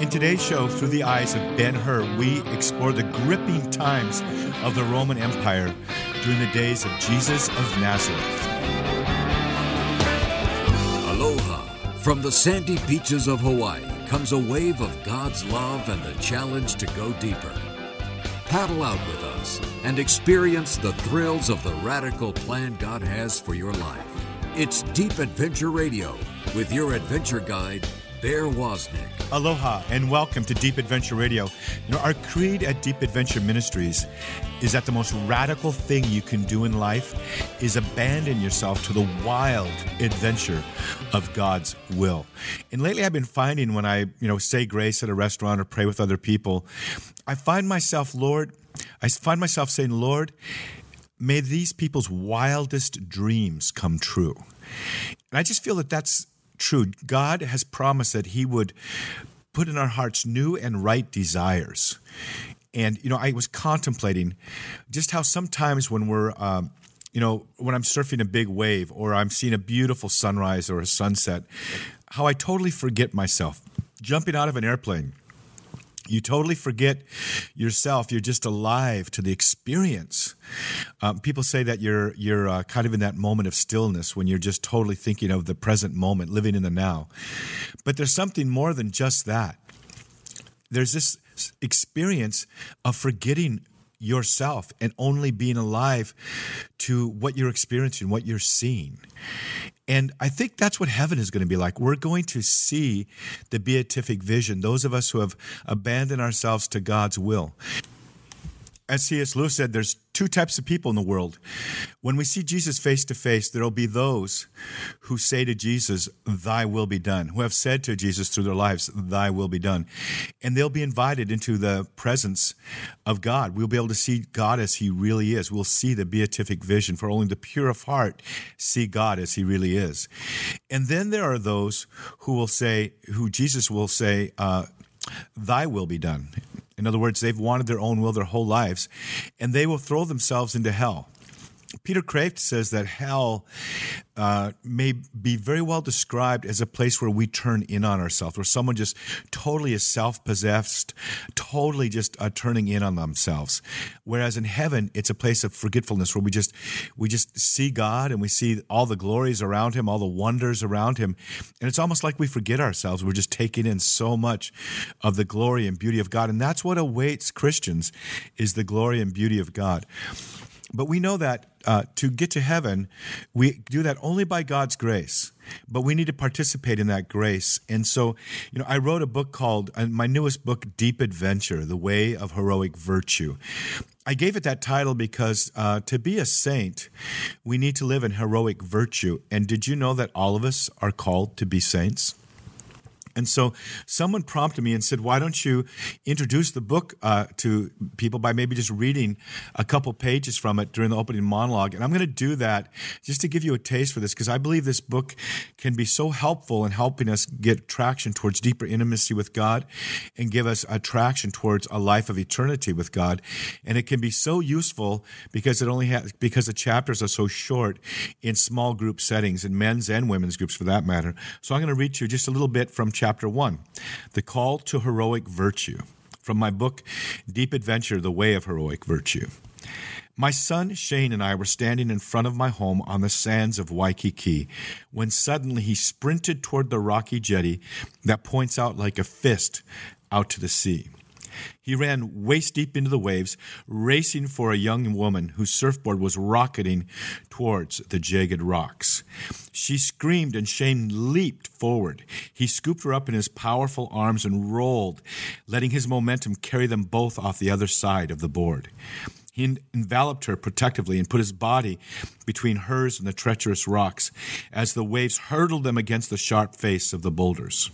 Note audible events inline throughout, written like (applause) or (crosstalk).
In today's show, Through the Eyes of Ben Hur, we explore the gripping times of the Roman Empire during the days of Jesus of Nazareth. Aloha. From the sandy beaches of Hawaii comes a wave of God's love and the challenge to go deeper. Paddle out with us and experience the thrills of the radical plan God has for your life. It's Deep Adventure Radio with your adventure guide, Bear Woznick. Aloha and welcome to Deep Adventure Radio. You know, our creed at Deep Adventure Ministries is that the most radical thing you can do in life is abandon yourself to the wild adventure of God's will. And lately I've been finding when I, you know, say grace at a restaurant or pray with other people, I find myself, Lord, I find myself saying, Lord, may these people's wildest dreams come true. And I just feel that that's true. God has promised that He would put in our hearts new and right desires. And, you know, I was contemplating just how sometimes when we're, um, you know, when I'm surfing a big wave or I'm seeing a beautiful sunrise or a sunset, how I totally forget myself. Jumping out of an airplane, you totally forget yourself. You're just alive to the experience. Um, people say that you're you're uh, kind of in that moment of stillness when you're just totally thinking of the present moment, living in the now. But there's something more than just that. There's this experience of forgetting yourself and only being alive to what you're experiencing, what you're seeing. And I think that's what heaven is going to be like. We're going to see the beatific vision, those of us who have abandoned ourselves to God's will. As C.S. Lewis said, there's two types of people in the world. When we see Jesus face to face, there'll be those who say to Jesus, Thy will be done, who have said to Jesus through their lives, Thy will be done. And they'll be invited into the presence of God. We'll be able to see God as He really is. We'll see the beatific vision, for only the pure of heart see God as He really is. And then there are those who will say, who Jesus will say, uh, Thy will be done. In other words, they've wanted their own will their whole lives, and they will throw themselves into hell. Peter Kreeft says that hell uh, may be very well described as a place where we turn in on ourselves, where someone just totally is self possessed, totally just uh, turning in on themselves. Whereas in heaven, it's a place of forgetfulness where we just we just see God and we see all the glories around Him, all the wonders around Him, and it's almost like we forget ourselves. We're just taking in so much of the glory and beauty of God, and that's what awaits Christians is the glory and beauty of God. But we know that uh, to get to heaven, we do that only by God's grace. But we need to participate in that grace. And so, you know, I wrote a book called, uh, my newest book, Deep Adventure The Way of Heroic Virtue. I gave it that title because uh, to be a saint, we need to live in heroic virtue. And did you know that all of us are called to be saints? And so someone prompted me and said, Why don't you introduce the book uh, to people by maybe just reading a couple pages from it during the opening monologue? And I'm going to do that just to give you a taste for this because I believe this book can be so helpful in helping us get traction towards deeper intimacy with God and give us attraction towards a life of eternity with God. And it can be so useful because it only has, because the chapters are so short in small group settings, in men's and women's groups for that matter. So I'm going to read you just a little bit from chapter chapter 1, The Call to Heroic Virtue, from my book, Deep Adventure The Way of Heroic Virtue. My son Shane and I were standing in front of my home on the sands of Waikiki when suddenly he sprinted toward the rocky jetty that points out like a fist out to the sea. He ran waist deep into the waves, racing for a young woman whose surfboard was rocketing towards the jagged rocks. She screamed, and Shane leaped forward. He scooped her up in his powerful arms and rolled, letting his momentum carry them both off the other side of the board. He enveloped her protectively and put his body between hers and the treacherous rocks as the waves hurtled them against the sharp face of the boulders.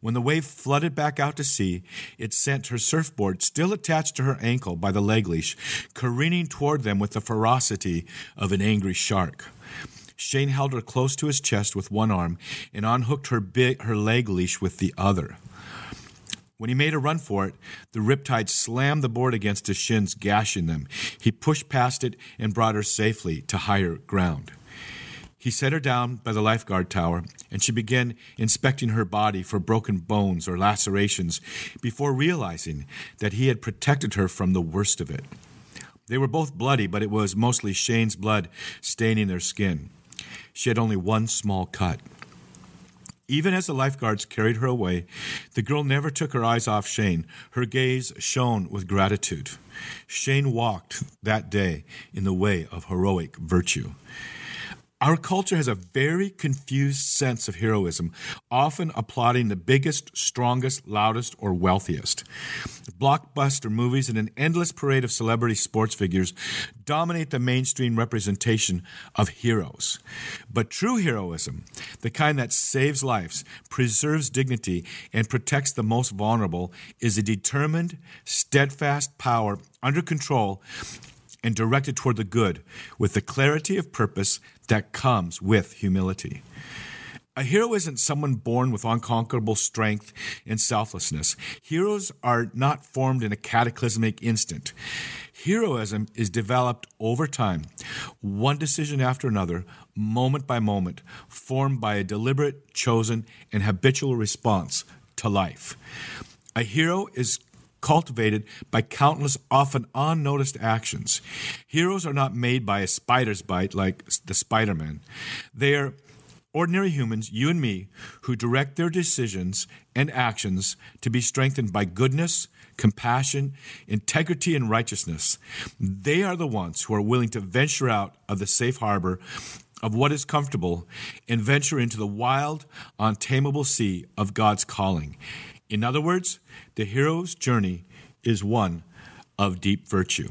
When the wave flooded back out to sea, it sent her surfboard, still attached to her ankle by the leg leash, careening toward them with the ferocity of an angry shark. Shane held her close to his chest with one arm and unhooked her, big, her leg leash with the other. When he made a run for it, the riptide slammed the board against his shins, gashing them. He pushed past it and brought her safely to higher ground. He set her down by the lifeguard tower, and she began inspecting her body for broken bones or lacerations before realizing that he had protected her from the worst of it. They were both bloody, but it was mostly Shane's blood staining their skin. She had only one small cut. Even as the lifeguards carried her away, the girl never took her eyes off Shane. Her gaze shone with gratitude. Shane walked that day in the way of heroic virtue. Our culture has a very confused sense of heroism, often applauding the biggest, strongest, loudest, or wealthiest. Blockbuster movies and an endless parade of celebrity sports figures dominate the mainstream representation of heroes. But true heroism, the kind that saves lives, preserves dignity, and protects the most vulnerable, is a determined, steadfast power under control and directed toward the good with the clarity of purpose that comes with humility. A hero isn't someone born with unconquerable strength and selflessness. Heroes are not formed in a cataclysmic instant. Heroism is developed over time, one decision after another, moment by moment, formed by a deliberate, chosen, and habitual response to life. A hero is cultivated by countless, often unnoticed actions. Heroes are not made by a spider's bite like the Spider Man. They are ordinary humans, you and me, who direct their decisions and actions to be strengthened by goodness, compassion, integrity, and righteousness. They are the ones who are willing to venture out of the safe harbor of what is comfortable and venture into the wild, untamable sea of God's calling. In other words, the hero's journey is one of deep virtue.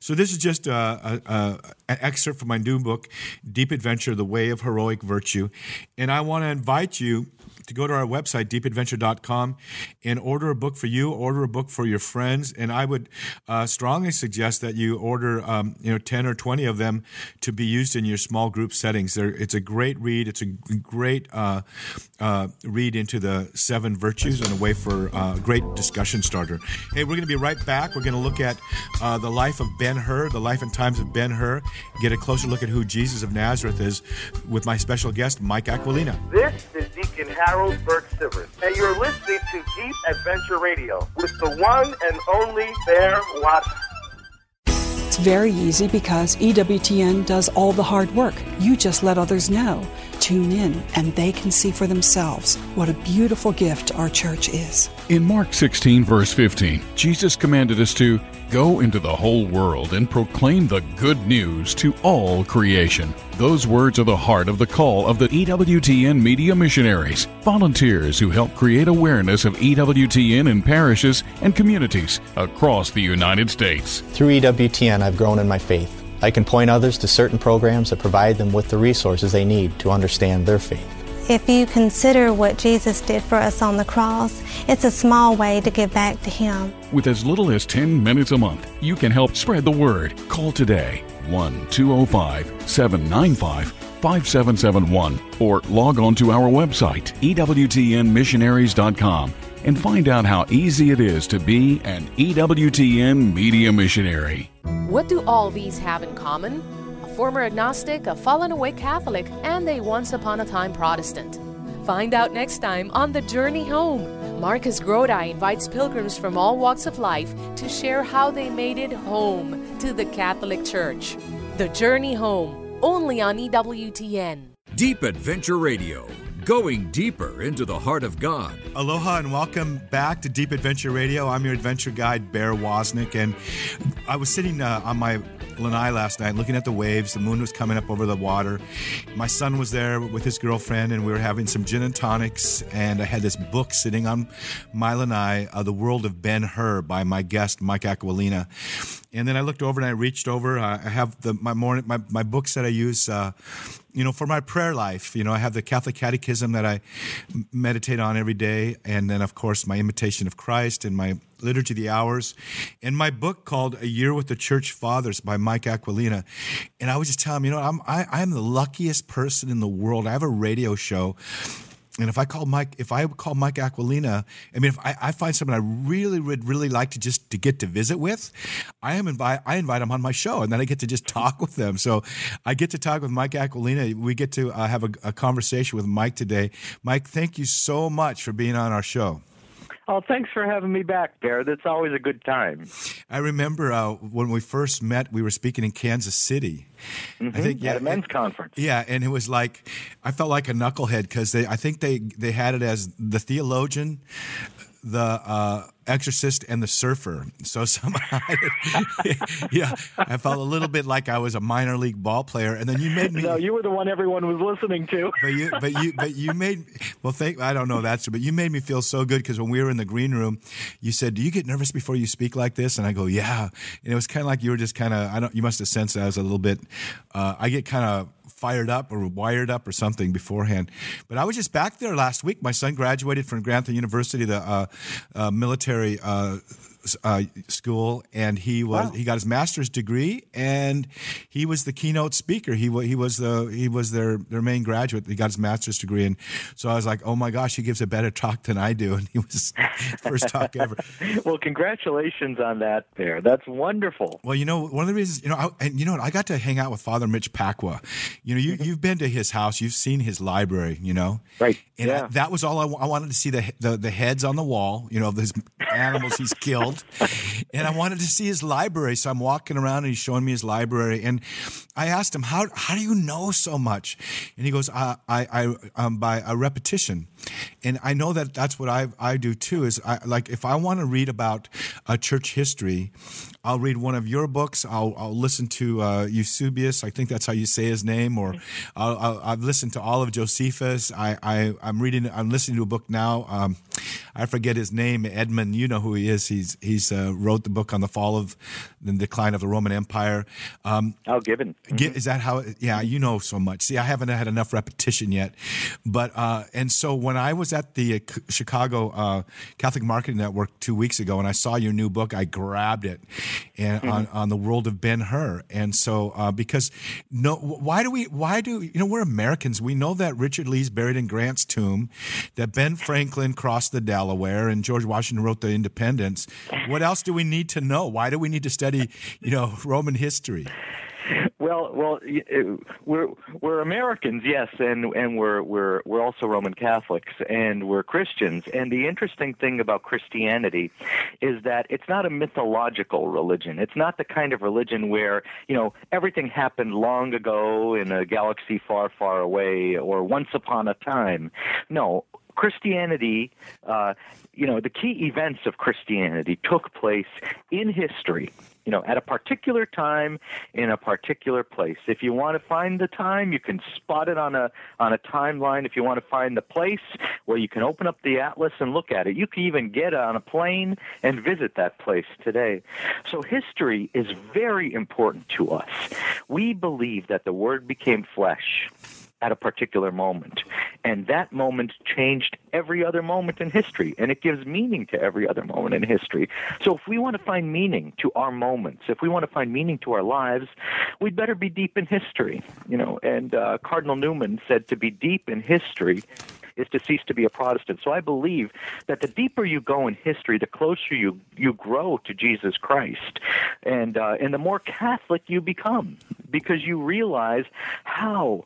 So this is just a, a, a, an excerpt from my new book, Deep Adventure: The Way of Heroic Virtue, and I want to invite you to go to our website, deepadventure.com, and order a book for you, order a book for your friends. And I would uh, strongly suggest that you order, um, you know, 10 or 20 of them to be used in your small group settings. They're, it's a great read. It's a great uh, uh, read into the seven virtues and a way for uh, a great discussion starter. Hey, we're going to be right back. We're going to look at uh, the life of Ben Hur, the life and times of Ben Hur, get a closer look at who Jesus of Nazareth is with my special guest, Mike Aquilina. This is Deacon Harold Burke Sivers, and you're listening to Deep Adventure Radio with the one and only Bear Watson. It's very easy because EWTN does all the hard work. You just let others know. Tune in, and they can see for themselves what a beautiful gift our church is. In Mark 16, verse 15, Jesus commanded us to go into the whole world and proclaim the good news to all creation. Those words are the heart of the call of the EWTN Media Missionaries, volunteers who help create awareness of EWTN in parishes and communities across the United States. Through EWTN, I've grown in my faith. I can point others to certain programs that provide them with the resources they need to understand their faith. If you consider what Jesus did for us on the cross, it's a small way to give back to Him. With as little as 10 minutes a month, you can help spread the word. Call today 1 205 795 5771 or log on to our website, EWTNmissionaries.com, and find out how easy it is to be an EWTN media missionary. What do all these have in common? A former agnostic, a fallen away Catholic, and a once upon a time Protestant. Find out next time on The Journey Home. Marcus Grodi invites pilgrims from all walks of life to share how they made it home to the Catholic Church. The Journey Home, only on EWTN. Deep Adventure Radio, going deeper into the heart of God. Aloha and welcome back to Deep Adventure Radio. I'm your adventure guide, Bear Woznick, and I was sitting uh, on my lanai last night looking at the waves. The moon was coming up over the water. My son was there with his girlfriend, and we were having some gin and tonics. And I had this book sitting on my lanai, uh, The World of Ben Hur by my guest, Mike Aquilina. And then I looked over and I reached over. Uh, I have the, my morning my, my books that I use uh, you know, for my prayer life, you know, I have the Catholic Catechism that I meditate on every day, and then, of course, my Imitation of Christ and my Liturgy of the Hours, and my book called A Year with the Church Fathers by Mike Aquilina. And I was just telling him, you know, I'm I, I'm the luckiest person in the world. I have a radio show and if I call Mike, if I call Mike Aquilina, I mean, if I, I find someone I really would really like to just to get to visit with, I am invite I invite them on my show, and then I get to just (laughs) talk with them. So I get to talk with Mike Aquilina. We get to uh, have a, a conversation with Mike today. Mike, thank you so much for being on our show. Oh, thanks for having me back, Bear. That's always a good time. I remember uh, when we first met, we were speaking in Kansas City. Mm-hmm. I think yeah, at a men's it, conference. Yeah, and it was like I felt like a knucklehead because they I think they they had it as the theologian, the uh, exorcist and the surfer. So somehow, (laughs) yeah, I felt a little bit like I was a minor league ball player. And then you made me. No, you were the one everyone was listening to. (laughs) But you, but you, but you made. Well, thank. I don't know that's true, but you made me feel so good because when we were in the green room, you said, "Do you get nervous before you speak like this?" And I go, "Yeah." And it was kind of like you were just kind of. I don't. You must have sensed I was a little bit. Uh, I get kind of fired up or wired up or something beforehand. But I was just back there last week. My son graduated from Grantham University, the uh, uh, military uh, school, and he was wow. he got his master's degree, and he was the keynote speaker. He he was the he was their their main graduate. He got his master's degree, and so I was like, oh my gosh, he gives a better talk than I do, (laughs) and he was first talk ever. (laughs) well, congratulations on that, Bear. That's wonderful. Well, you know, one of the reasons, you know, I, and you know what, I got to hang out with Father Mitch Pacwa. You know, you mm-hmm. you've been to his house, you've seen his library, you know, right? And yeah. I, that was all I, I wanted to see the, the the heads on the wall, you know, of his animals he's killed and I wanted to see his library. So I'm walking around and he's showing me his library. And I asked him, how, how do you know so much? And he goes, I, I, I um, by a repetition. And I know that that's what I, I do too, is I, like, if I want to read about a church history, I'll read one of your books. I'll, I'll listen to uh, Eusebius. I think that's how you say his name. Or i have listened to all of Josephus. I, I, am reading, I'm listening to a book now. Um, I forget his name. Edmund, you know who he is. He's, he's uh, wrote the book on the fall of the decline of the Roman Empire. Um, oh, Gibbon. Mm-hmm. Is that how? Yeah, you know so much. See, I haven't had enough repetition yet. But, uh, and so when I was at the uh, Chicago uh, Catholic Marketing Network two weeks ago and I saw your new book, I grabbed it and mm-hmm. on, on the world of Ben Hur. And so, uh, because no, why do we, why do, you know, we're Americans. We know that Richard Lee's buried in Grant's tomb, that Ben Franklin crossed the Delaware and George Washington wrote the Independence. What else do we need to know? Why do we need to study, you know, (laughs) Roman history? Well, well, we're we're Americans, yes, and and we're we're we're also Roman Catholics, and we're Christians. And the interesting thing about Christianity is that it's not a mythological religion. It's not the kind of religion where you know everything happened long ago in a galaxy far, far away, or once upon a time. No, Christianity, uh, you know, the key events of Christianity took place in history you know, at a particular time in a particular place. If you want to find the time, you can spot it on a on a timeline. If you want to find the place, well, you can open up the atlas and look at it. You can even get on a plane and visit that place today. So history is very important to us. We believe that the Word became flesh at a particular moment. And that moment changed every other moment in history, and it gives meaning to every other moment in history. So if we want to find meaning to our moments, if we want to find meaning to our lives, we'd better be deep in history. You know, and uh, Cardinal Newman said to be deep in history is to cease to be a Protestant. So I believe that the deeper you go in history, the closer you you grow to Jesus Christ, and uh, and the more Catholic you become because you realize how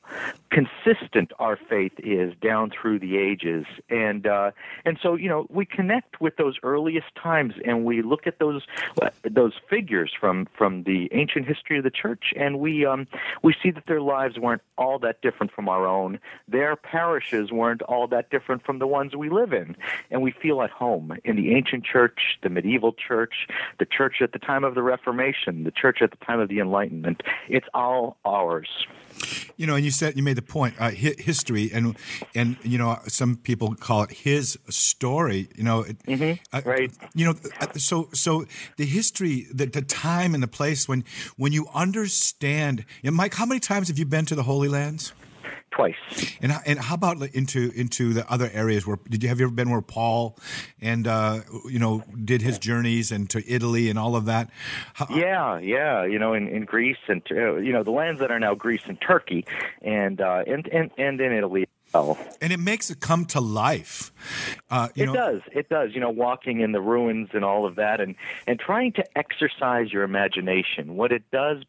consistent our faith is down through the ages, and uh, and so you know we connect with those earliest times, and we look at those uh, those figures from from the ancient history of the church, and we um, we see that their lives weren't all that different from our own. Their parishes weren't all that different from the ones we live in, and we feel at home in the ancient church, the medieval church, the church at the time of the Reformation, the church at the time of the Enlightenment. It's all ours. You know, and you said you made the point uh, history, and and you know some people call it his story. You know, mm-hmm. uh, right? You know, uh, so so the history, the, the time and the place when when you understand. You know, Mike, how many times have you been to the Holy Lands? Twice. And and how about into into the other areas where did you have you ever been where Paul and uh, you know did his journeys and to Italy and all of that? How, yeah, yeah. You know, in, in Greece and uh, you know the lands that are now Greece and Turkey and uh, and and and in Italy well. And it makes it come to life. Uh, it know, does. It does. You know, walking in the ruins and all of that, and and trying to exercise your imagination. What it does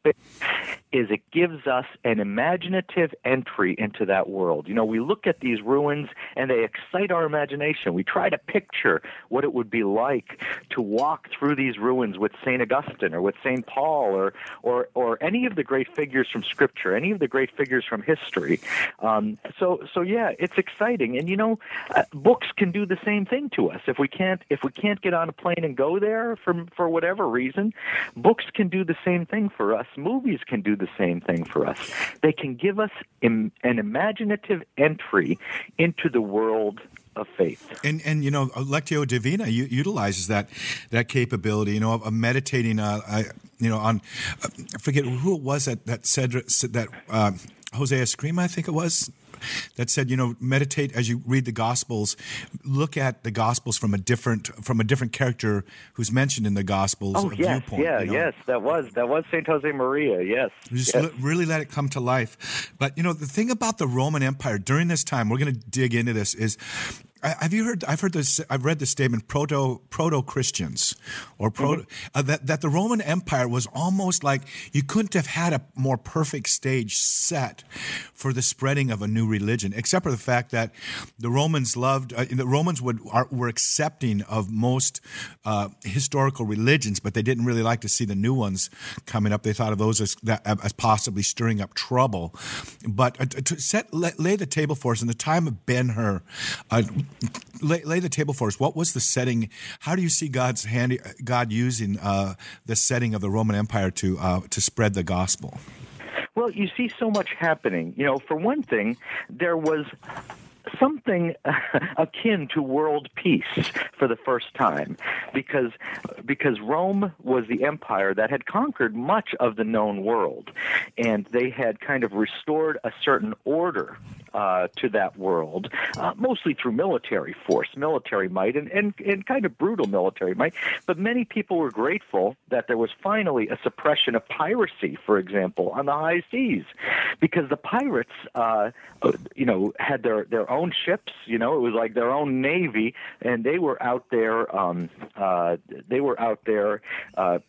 is it gives us an imaginative entry into that world. You know, we look at these ruins and they excite our imagination. We try to picture what it would be like to walk through these ruins with Saint Augustine or with Saint Paul or or or any of the great figures from Scripture, any of the great figures from history. Um, so so yeah, it's exciting, and you know, uh, books can do the same thing to us. If we can't if we can't get on a plane and go there for for whatever reason, books can do the same thing for us. Movies can do same thing for us. They can give us Im- an imaginative entry into the world of faith. And and you know, Lectio Divina utilizes that that capability. You know, of, of meditating. Uh, I, you know, on uh, I forget who it was that that said that uh, Jose Escriva, I think it was that said, you know, meditate as you read the Gospels. Look at the Gospels from a different from a different character who's mentioned in the Gospels. Oh yes, viewpoint, yeah, you know? yes, that was that was Saint Jose Maria. Yes, just yes. l- really let it come to life. But you know, the thing about the Roman Empire during this time, we're going to dig into this. Is have you heard? I've heard this. I've read the statement proto proto Christians, or proto uh, that that the Roman Empire was almost like you couldn't have had a more perfect stage set for the spreading of a new religion, except for the fact that the Romans loved. Uh, the Romans would are, were accepting of most uh, historical religions, but they didn't really like to see the new ones coming up. They thought of those as that, as possibly stirring up trouble. But uh, to set lay, lay the table for us in the time of Ben Hur. Lay, lay the table for us. What was the setting? How do you see God's hand, God using uh, the setting of the Roman Empire to uh, to spread the gospel? Well, you see so much happening. You know, for one thing, there was something (laughs) akin to world peace for the first time because because Rome was the empire that had conquered much of the known world and they had kind of restored a certain order uh, to that world, uh, mostly through military force, military might, and, and, and kind of brutal military might. But many people were grateful that there was finally a suppression of piracy, for example, on the high seas, because the pirates, uh, you know, had their, their own ships. You know, it was like their own navy, and they were out there. Um, uh, they were out there. Uh,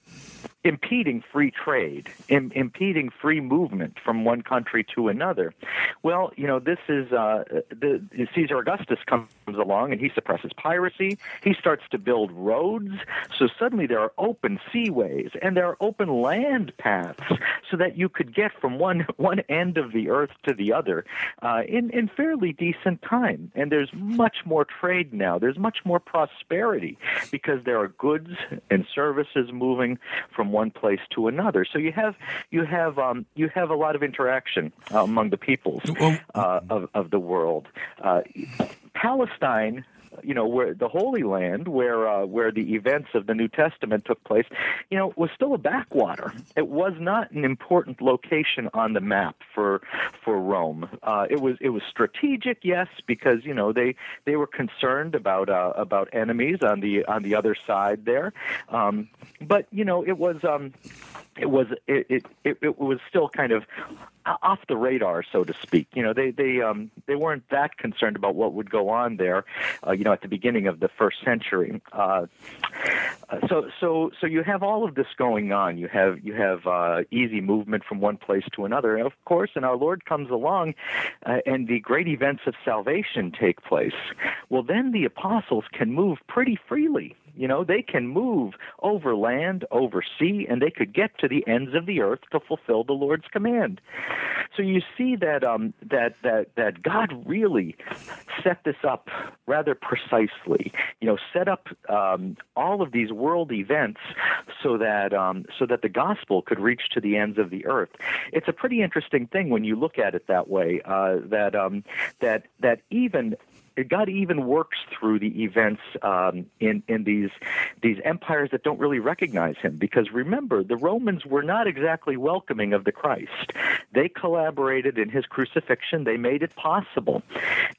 impeding free trade, Im- impeding free movement from one country to another. Well, you know, this is uh, the Caesar Augustus comes along and he suppresses piracy. He starts to build roads, so suddenly there are open seaways and there are open land paths, so that you could get from one (laughs) one end of the earth to the other uh, in in fairly decent time. And there's much more trade now. There's much more prosperity because there are goods and services moving from one place to another. So you have you have um, you have a lot of interaction uh, among the peoples uh, of of the world. Uh, Palestine you know, where the Holy Land, where uh, where the events of the New Testament took place, you know, was still a backwater. It was not an important location on the map for for Rome. Uh, it was it was strategic, yes, because you know they they were concerned about uh, about enemies on the on the other side there, um, but you know it was. Um, it was it, it it it was still kind of off the radar, so to speak. You know, they they um they weren't that concerned about what would go on there. Uh, you know, at the beginning of the first century. Uh, so so so you have all of this going on. You have you have uh, easy movement from one place to another, and of course, and our Lord comes along, uh, and the great events of salvation take place. Well, then the apostles can move pretty freely. You know, they can move over land, over sea, and they could get to the ends of the earth to fulfill the Lord's command. So you see that um, that that that God really set this up rather precisely. You know, set up um, all of these world events so that um, so that the gospel could reach to the ends of the earth. It's a pretty interesting thing when you look at it that way. Uh, that um, that that even God even works through the events um, in in these these empires that don't really recognize Him. Because remember, the Romans were not exactly welcoming of the Christ. They collaborated in His crucifixion. They made it possible,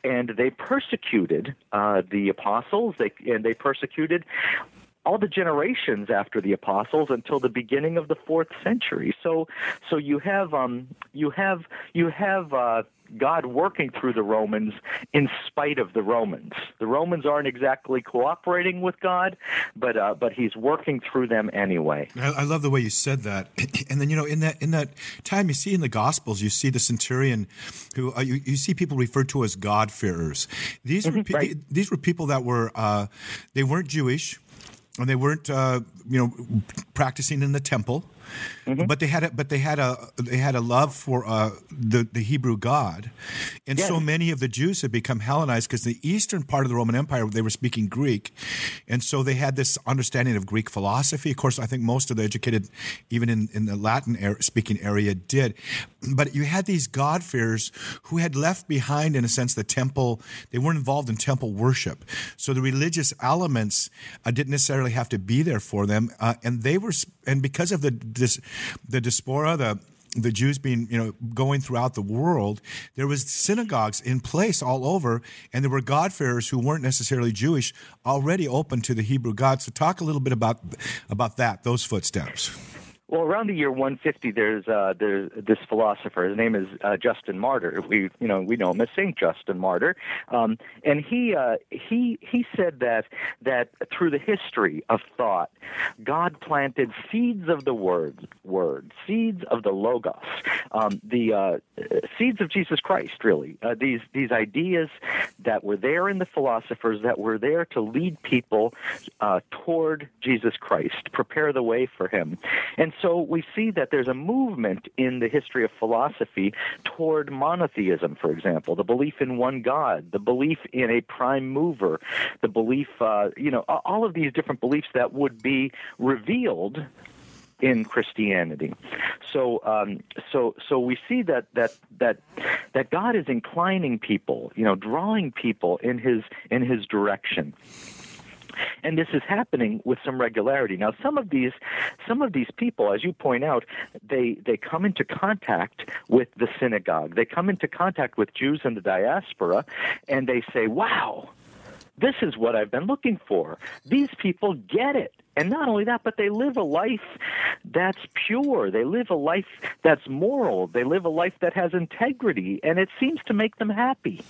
and they persecuted uh, the apostles. They and they persecuted all the generations after the apostles until the beginning of the fourth century. So, so you have um, you have you have uh, God working through the Romans in spite of the Romans. The Romans aren't exactly cooperating with God, but uh, but He's working through them anyway. I, I love the way you said that. (clears throat) And then you know, in that in that time, you see in the Gospels, you see the centurion, who uh, you, you see people referred to as God fearers. These were pe- right. these were people that were uh, they weren't Jewish, and they weren't uh, you know practicing in the temple. But they had a, but they had a they had a love for uh, the the Hebrew God, and so many of the Jews had become Hellenized because the eastern part of the Roman Empire they were speaking Greek, and so they had this understanding of Greek philosophy. Of course, I think most of the educated, even in, in the Latin speaking area, did. But you had these God-fearers who had left behind, in a sense, the temple. They weren't involved in temple worship, so the religious elements uh, didn't necessarily have to be there for them, uh, and they were, and because of the dis, the diaspora, the the Jews being, you know, going throughout the world, there was synagogues in place all over, and there were God-fearers who weren't necessarily Jewish already open to the Hebrew God. So, talk a little bit about about that, those footsteps. Well, around the year 150, there's uh, there's this philosopher. His name is uh, Justin Martyr. We you know we know him as Saint Justin Martyr, um, and he uh, he he said that that through the history of thought, God planted seeds of the word word seeds of the logos, um, the uh, seeds of Jesus Christ. Really, uh, these these ideas that were there in the philosophers that were there to lead people uh, toward Jesus Christ, prepare the way for Him, and so we see that there's a movement in the history of philosophy toward monotheism, for example, the belief in one God, the belief in a prime mover, the belief, uh, you know, all of these different beliefs that would be revealed in Christianity. So, um, so, so we see that that that that God is inclining people, you know, drawing people in His in His direction and this is happening with some regularity. Now some of these some of these people as you point out they they come into contact with the synagogue. They come into contact with Jews in the diaspora and they say wow this is what I've been looking for. These people get it and not only that, but they live a life that's pure. They live a life that's moral. They live a life that has integrity, and it seems to make them happy.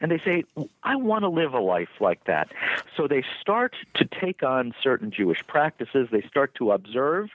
And they say, I want to live a life like that. So they start to take on certain Jewish practices. They start to observe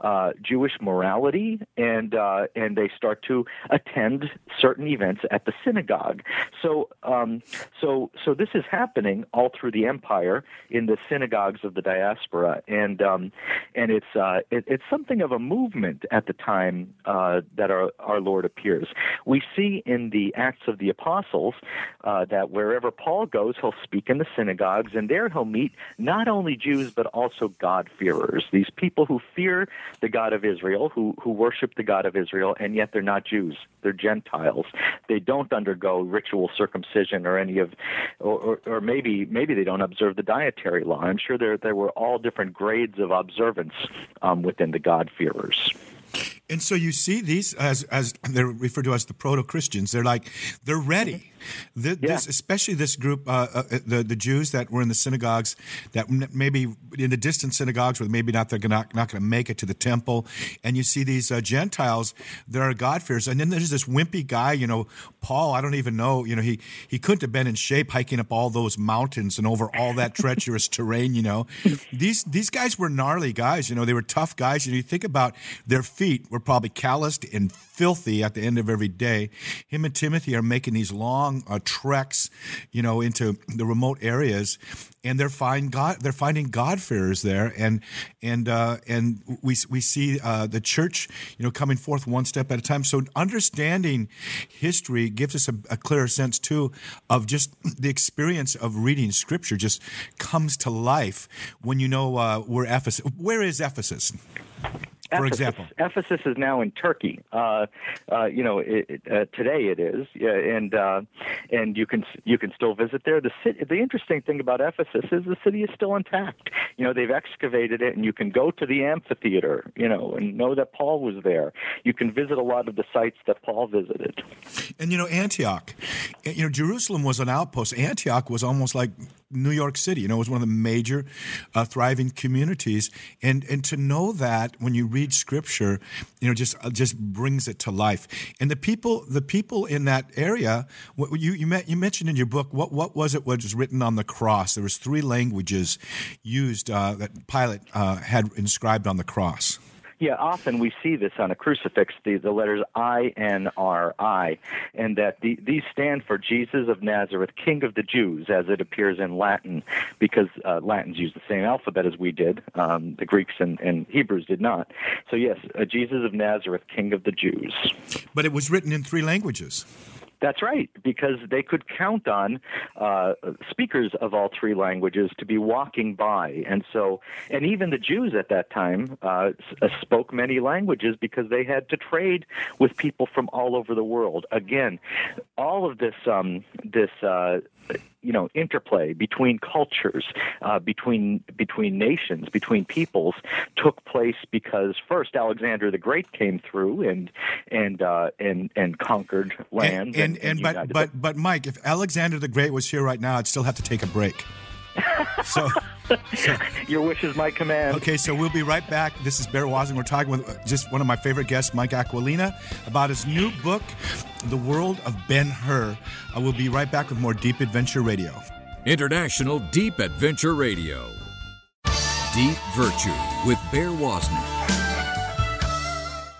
uh, Jewish morality, and uh, and they start to attend certain events at the synagogue. So um, so so this is happening all through the empire in the synagogues of the diaspora and um, and it's uh, it, it's something of a movement at the time uh, that our our Lord appears. We see in the Acts of the Apostles uh, that wherever Paul goes, he'll speak in the synagogues, and there he'll meet not only Jews but also God fearers. These people who fear the God of Israel, who who worship the God of Israel, and yet they're not Jews; they're Gentiles. They don't undergo ritual circumcision or any of, or, or, or maybe maybe they don't observe the dietary law. I'm sure there there were all different grades of observance um, within the God-fearers. And so you see these as as they're referred to as the proto Christians. They're like they're ready. Th- Yeah. This, especially this group, uh, uh, the the Jews that were in the synagogues, that maybe in the distant synagogues, where maybe not they're not not going to make it to the temple. And you see these uh, Gentiles that are God fears. And then there's this wimpy guy, you know, Paul. I don't even know. You know, he he couldn't have been in shape hiking up all those mountains and over all that treacherous (laughs) terrain. You know, these these guys were gnarly guys. You know, they were tough guys. And you think about their feet were probably calloused and filthy at the end of every day. Him and Timothy are making these long uh, treks, you know, into the remote areas, and they're find God. They're finding God fearers there, and and uh, and we we see uh, the church, you know, coming forth one step at a time. So understanding history gives us a, a clearer sense too of just the experience of reading Scripture. Just comes to life when you know uh, where Ephesus. Where is Ephesus? For Ephesus. example. Ephesus is now in Turkey. Uh, uh, you know, it, uh, today it is, yeah, and uh, and you can you can still visit there. The city, the interesting thing about Ephesus is the city is still intact. You know, they've excavated it, and you can go to the amphitheater, you know, and know that Paul was there. You can visit a lot of the sites that Paul visited. And you know, Antioch, you know, Jerusalem was an outpost. Antioch was almost like New York City. You know, it was one of the major uh, thriving communities, and and to know that when you read Scripture, you know, just uh, just brings it to life. And the people, the people in that area, what you you, met, you mentioned in your book, what what was it was written on the cross? There was three languages used uh, that Pilate uh, had inscribed on the cross. Yeah, often we see this on a crucifix, the, the letters I N R I, and that the, these stand for Jesus of Nazareth, King of the Jews, as it appears in Latin, because uh, Latins use the same alphabet as we did. Um, the Greeks and, and, Hebrews did not. So, yes, uh, Jesus of Nazareth, King of the Jews. But it was written in three languages. That's right, because they could count on uh, speakers of all three languages to be walking by, and so, and even the Jews at that time uh, uh, spoke many languages because they had to trade with people from all over the world. Again, all of this um, this uh, you know interplay between cultures, uh, between between nations, between peoples took place because first Alexander the Great came through and and uh, and and conquered lands. And, and, and, and but but but Mike, if Alexander the Great was here right now, I'd still have to take a break. So, so, (laughs) your wish is my command. Okay, so we'll be right back. This is Bear Woznick. We're talking with uh, just one of my favorite guests, Mike Aquilina, about his new book, The World of Ben Hur. I uh, will be right back with more Deep Adventure Radio. International Deep Adventure Radio. Deep Virtue with Bear Woznick.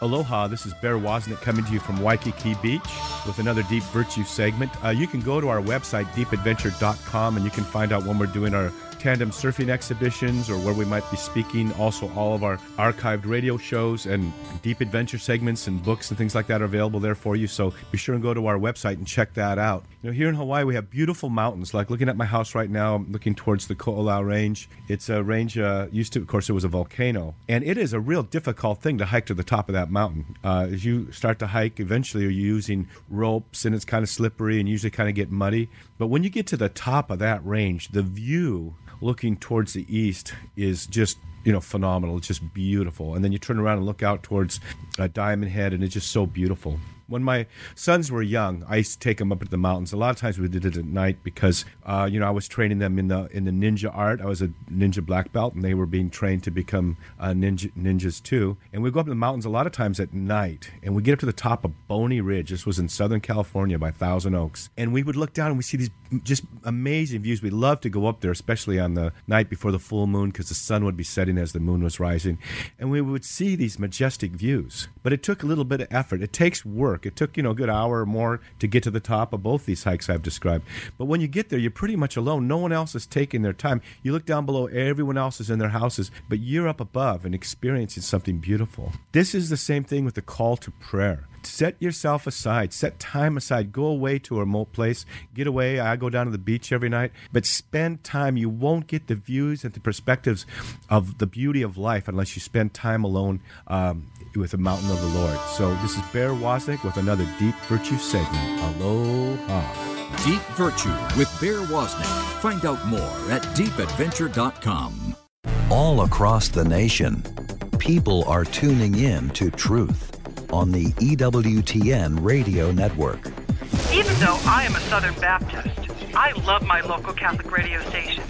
Aloha, this is Bear Wozniak coming to you from Waikiki Beach with another Deep Virtue segment. Uh, you can go to our website, deepadventure.com, and you can find out when we're doing our tandem surfing exhibitions or where we might be speaking. Also, all of our archived radio shows and deep adventure segments and books and things like that are available there for you. So be sure and go to our website and check that out. Know, here in Hawaii, we have beautiful mountains. Like looking at my house right now, I'm looking towards the Ko'olau Range. It's a range, uh, used to, of course, it was a volcano. And it is a real difficult thing to hike to the top of that mountain. Uh, as you start to hike, eventually you're using ropes and it's kind of slippery and usually kind of get muddy. But when you get to the top of that range, the view looking towards the east is just you know phenomenal it's just beautiful and then you turn around and look out towards uh, diamond head and it's just so beautiful when my sons were young, I used to take them up to the mountains. A lot of times we did it at night because, uh, you know, I was training them in the in the ninja art. I was a ninja black belt, and they were being trained to become uh, ninja ninjas too. And we go up to the mountains a lot of times at night, and we get up to the top of Boney Ridge. This was in Southern California by Thousand Oaks, and we would look down and we see these just amazing views. We love to go up there, especially on the night before the full moon, because the sun would be setting as the moon was rising, and we would see these majestic views. But it took a little bit of effort. It takes work work. It took, you know, a good hour or more to get to the top of both these hikes I've described. But when you get there, you're pretty much alone. No one else is taking their time. You look down below, everyone else is in their houses, but you're up above and experiencing something beautiful. This is the same thing with the call to prayer set yourself aside set time aside go away to a remote place get away i go down to the beach every night but spend time you won't get the views and the perspectives of the beauty of life unless you spend time alone um, with the mountain of the Lord. So this is Bear Woznick with another Deep Virtue segment. Aloha. Deep Virtue with Bear Woznick. Find out more at deepadventure.com. All across the nation, people are tuning in to truth on the EWTN radio network. Even though I am a Southern Baptist, I love my local Catholic radio station,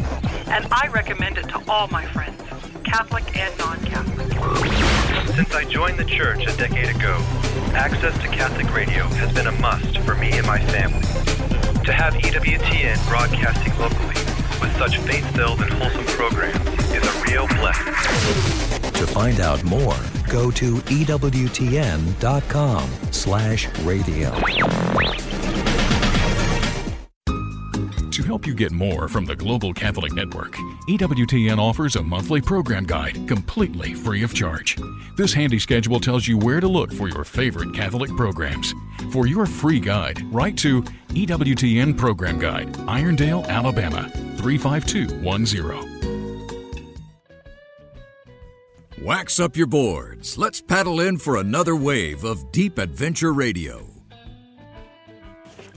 and I recommend it to all my friends, Catholic and non Catholic. Since I joined the church a decade ago, access to Catholic radio has been a must for me and my family. To have EWTN broadcasting locally with such faith-filled and wholesome programs is a real blessing. To find out more, go to ewtn.com slash radio. To help you get more from the Global Catholic Network, EWTN offers a monthly program guide completely free of charge. This handy schedule tells you where to look for your favorite Catholic programs. For your free guide, write to EWTN Program Guide, Irondale, Alabama 35210. Wax up your boards. Let's paddle in for another wave of Deep Adventure Radio.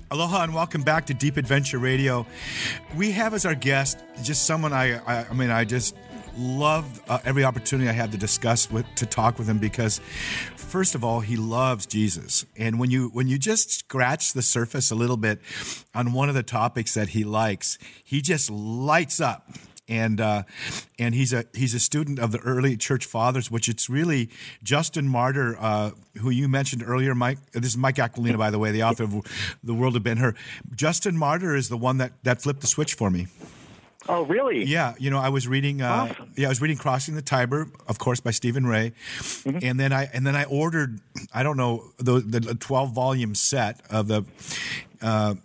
Aloha and welcome back to Deep Adventure Radio. We have as our guest just someone I, I, I mean, I just love uh, every opportunity I have to discuss with to talk with him because first of all, he loves Jesus. And when you when you just scratch the surface a little bit on one of the topics that he likes, he just lights up and uh, and he's a he's a student of the early church fathers, which it's really Justin Martyr, uh, who you mentioned earlier. Mike, this is Mike Aquilina, by the way, the author of The World of Ben Hur. Justin Martyr is the one that that flipped the switch for me. Oh, really? Yeah. You know, I was reading. Uh, Awesome. Yeah, I was reading "Crossing the Tiber," of course, by Stephen Ray, Mm-hmm. and then I and then I ordered. I don't know the the twelve volume set of the. Uh,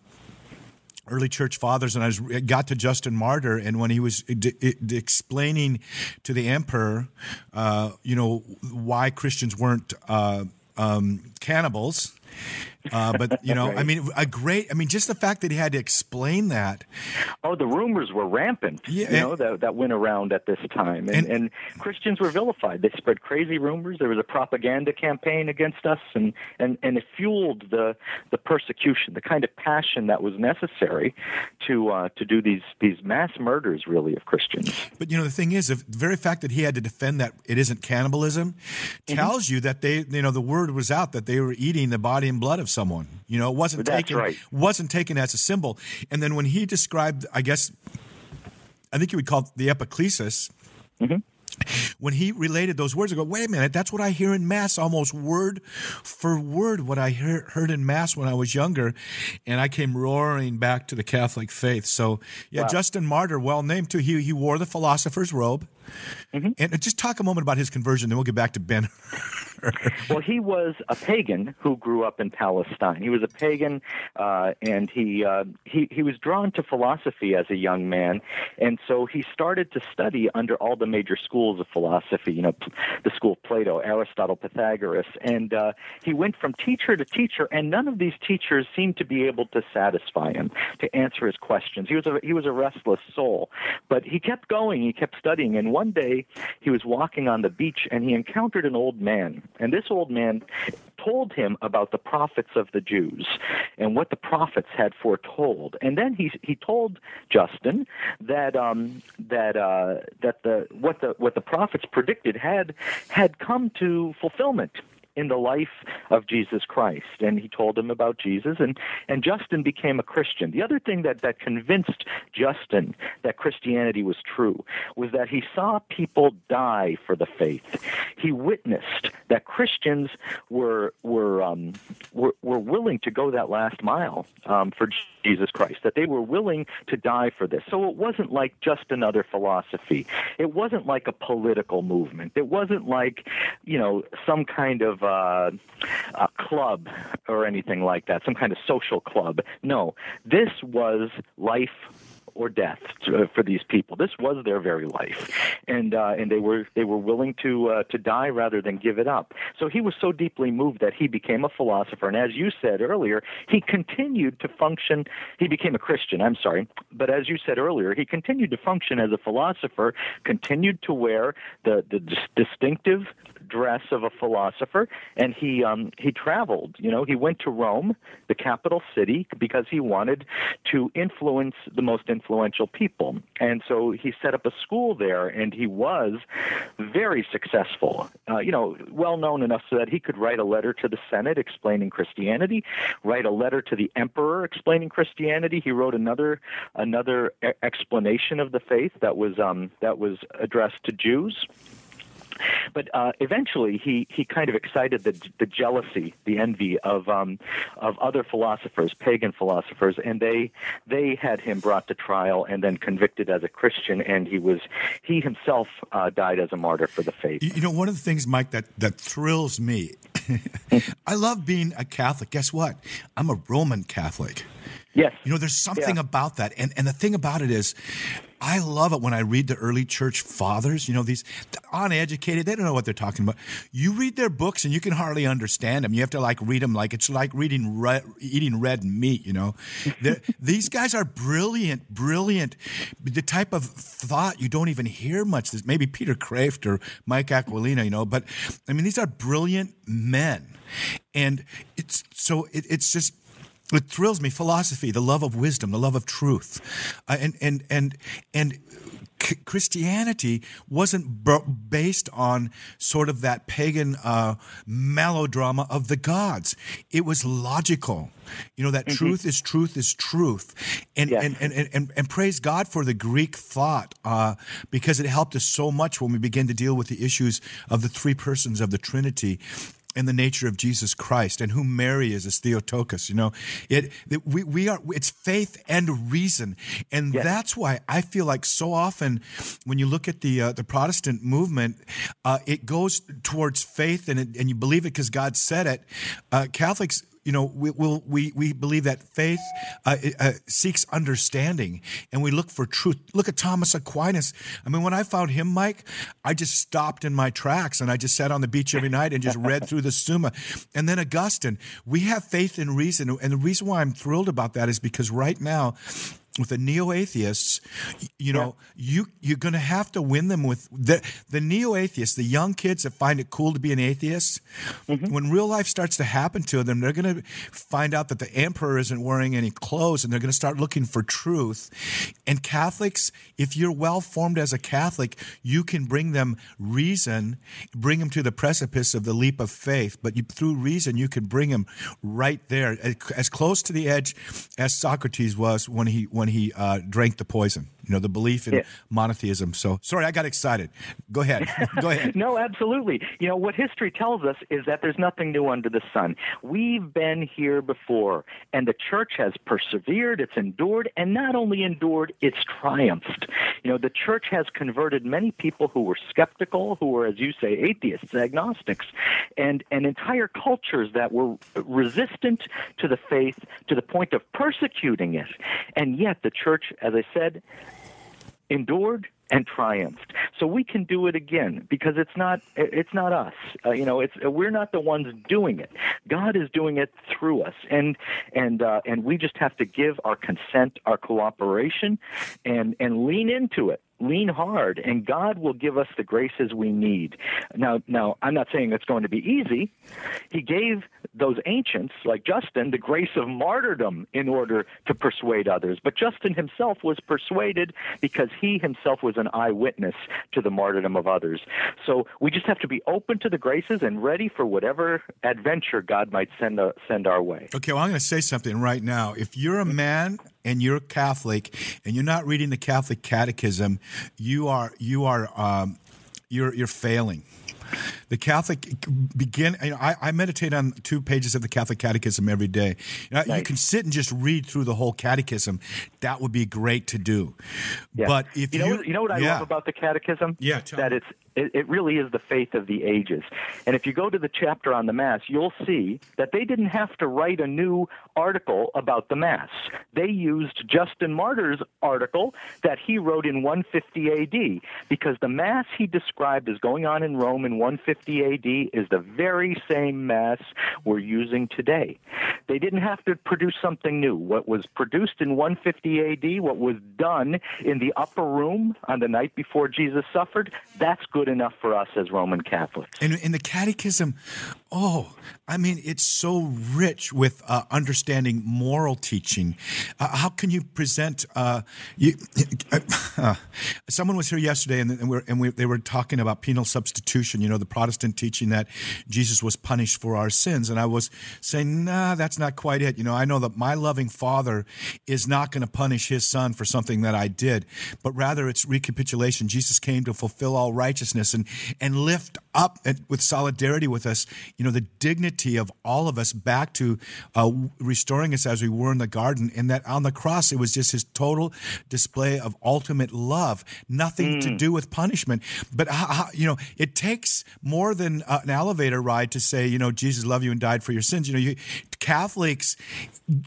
Early church fathers, and I was, got to Justin Martyr, and when he was d- d- explaining to the emperor, uh, you know, why Christians weren't uh, um, cannibals, uh, but (laughs) you know, I mean, a great. I mean, just the fact that he had to explain that. Oh, the rumors were rampant. Yeah, you know that that went around at this time, and, and, Christians were vilified. They spread crazy rumors. There was a propaganda campaign against us, and and and it fueled the the persecution, the kind of passion that was necessary to uh, to do these these mass murders, really, of Christians. But you know, the thing is, the very fact that he had to defend that it isn't cannibalism Mm-hmm. tells you that they, you know, the word was out that they were eating the body and blood of someone. You know, it wasn't That's taken right. wasn't taken as a symbol. And then when he described, I guess, I think you would call it the epiclesis. Mm-hmm. When he related those words, I go, wait a minute, that's what I hear in Mass, almost word for word, what I hear, heard in Mass when I was younger. And I came roaring back to the Catholic faith. So, yeah, Wow. Justin Martyr, well named too. He, he wore the philosopher's robe. Mm-hmm. And just talk a moment about his conversion, then we'll get back to Ben. well, he was a pagan who grew up in Palestine. He was a pagan, uh, and he uh, he he was drawn to philosophy as a young man, and so he started to study under all the major schools of philosophy. You know, the school of Plato, Aristotle, Pythagoras, and uh, he went from teacher to teacher, and none of these teachers seemed to be able to satisfy him to answer his questions. He was a he was a restless soul, but he kept going. He kept studying, and one day he was walking on the beach, and he encountered an old man, and this old man told him about the prophets of the Jews and what the prophets had foretold. And then he he told Justin that um, that uh, that the what the what the prophets predicted had had come to fulfillment in the life of Jesus Christ. And he told him about Jesus, and, and Justin became a Christian. The other thing that, that convinced Justin that Christianity was true was that he saw people die for the faith. He witnessed that Christians were were um, were, were willing to go that last mile um, for Jesus Christ. That they were willing to die for this. So it wasn't like just another philosophy. It wasn't like a political movement. It wasn't like you know some kind of uh, a club or anything like that. Some kind of social club. No, this was life or death for these people. This was their very life, and uh, and they were they were willing to uh, to die rather than give it up. So he was so deeply moved that he became a philosopher, and as you said earlier, he continued to function. He became a Christian. I'm sorry, but as you said earlier, he continued to function as a philosopher, continued to wear the the dis- distinctive dress of a philosopher, and he um, he traveled. You know, he went to Rome, the capital city, because he wanted to influence the most influential people, and so he set up a school there, and he was very successful. Uh, you know, well known enough so that he could write a letter to the Senate explaining Christianity, write a letter to the emperor explaining Christianity. He wrote another another explanation of the faith that was um, that was addressed to Jews. But uh, eventually, he, he kind of excited the, the jealousy, the envy of um, of other philosophers, pagan philosophers, and they they had him brought to trial and then convicted as a Christian, and he was he himself uh, died as a martyr for the faith. You know, one of the things, Mike, that, that thrills me, (laughs) I love being a Catholic. Guess what? I'm a Roman Catholic. Yes. You know, there's something Yeah. about that. And, and the thing about it is, I love it when I read the early church fathers, you know, these uneducated, they don't know what they're talking about. You read their books and you can hardly understand them. You have to like read them like it's like reading red, eating red meat, you know. (laughs) These guys are brilliant, brilliant. The type of thought you don't even hear much. There's maybe Peter Kreeft or Mike Aquilina, you know, but I mean, these are brilliant men. And it's so it, it's just it thrills me philosophy the love of wisdom the love of truth uh, and and and and C- Christianity wasn't b- based on sort of that pagan uh, melodrama of the gods. It was logical. You know that Mm-hmm. truth is truth is truth, and, and, and, and and and praise God for the Greek thought uh, because it helped us so much when we begin to deal with the issues of the three persons of the Trinity and the nature of Jesus Christ and who Mary is as Theotokos. You know, it, it we we are it's faith and reason, and that's why I feel like so often when you look at the uh, the Protestant movement, uh, it goes towards faith and it, and you believe it because God said it. Uh, Catholics you know, we will we we believe that faith uh, uh, seeks understanding, and we look for truth. Look at Thomas Aquinas. I mean, when I found him, Mike, I just stopped in my tracks and I just sat on the beach every night and just (laughs) read through the Summa. And then Augustine. We have faith in reason, and the reason why I'm thrilled about that is because right now with the neo atheists, you know, you you're going to have to win them with the the neo atheists, the young kids that find it cool to be an atheist. Mm-hmm. When real life starts to happen to them, they're going to find out that the emperor isn't wearing any clothes, and they're going to start looking for truth. And Catholics, if you're well formed as a Catholic, you can bring them reason, bring them to the precipice of the leap of faith. But you, through reason, you can bring them right there, as- as close to the edge as Socrates was when he when he uh, drank the poison. You know, the belief in Yeah. monotheism. So, sorry, I got excited. Go ahead. (laughs) Go ahead. no, absolutely. You know, what history tells us is that there's nothing new under the sun. We've been here before, and the church has persevered, it's endured, and not only endured, it's triumphed. You know, the church has converted many people who were skeptical, who were, as you say, atheists, agnostics, and, and entire cultures that were resistant to the faith to the point of persecuting it. And yet, the church, as I said, endured and triumphed. So we can do it again because it's not it's not us. Uh, you know, it's we're not the ones doing it. God is doing it through us, and and uh, and we just have to give our consent, our cooperation, and and lean into it. Lean hard, and God will give us the graces we need. Now, now, I'm not saying it's going to be easy. He gave those ancients, like Justin, the grace of martyrdom in order to persuade others. But Justin himself was persuaded because he himself was an eyewitness to the martyrdom of others. So we just have to be open to the graces and ready for whatever adventure God might send uh, send our way. Okay, well, I'm going to say something right now. If you're a man and you're Catholic and you're not reading the Catholic Catechism, you are you are um, you're you're failing. The Catholic begin. You know, I, I meditate on two pages of the Catholic Catechism every day. You, know, you can sit and just read through the whole Catechism. That would be great to do. Yeah. But if you know, you, know what I yeah. love about the Catechism? Yeah, that it's it, it really is the faith of the ages. And if you go to the chapter on the Mass, you'll see that they didn't have to write a new article about the Mass. They used Justin Martyr's article that he wrote in 150 AD because the Mass he described as going on in Rome in 150 AD is the very same Mass we're using today. They didn't have to produce something new. What was produced in 150 AD, what was done in the upper room on the night before Jesus suffered, that's good enough for us as Roman Catholics. And in the Catechism, oh, I mean, it's so rich with uh, understanding moral teaching. Uh, how can you present? Uh, you, uh, (laughs) someone was here yesterday, and, and, we're, and we, they were talking about penal substitution. You know, the Protestant teaching that Jesus was punished for our sins, and I was saying, nah, that's not quite it. You know, I know that my loving Father is not going to punish His Son for something that I did, but rather it's recapitulation. Jesus came to fulfill all righteousness and and lift up with solidarity with us, you know, the dignity of all of us back to uh, restoring us as we were in the garden. And that on the cross, it was just his total display of ultimate love, nothing to do with punishment. But, how, how- you know, it takes more than uh, an elevator ride to say, you know, Jesus loved you and died for your sins. You know, you, Catholics,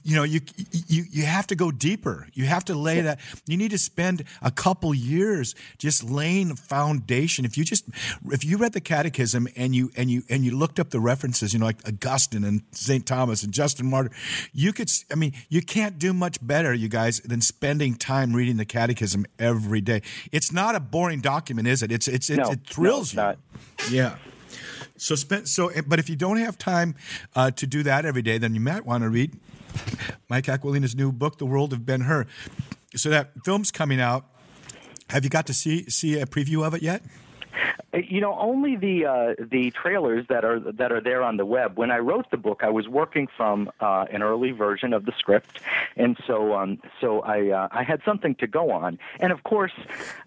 you know, you, you, you have to go deeper. You have to lay that, you need to spend a couple years just laying foundation. If you just, if you read the catechism and you, and you, and you looked up the references, you know, like Augustine and St. Thomas and Justin Martyr, you could, I mean, you can't do much better, you guys, than spending time reading the catechism every day. It's not a boring document, is it? It's, it's, it, No, it thrills no, you. Yeah. So spend so, but if you don't have time uh, to do that every day, then you might want to read Mike Aquilina's new book, The World of Ben Hur. So that film's coming out. Have you got to see see a preview of it yet? Uh, you know, only the uh, the trailers that are that are there on the web. When I wrote the book, I was working from uh, an early version of the script, and so um, so I uh, I had something to go on. And of course,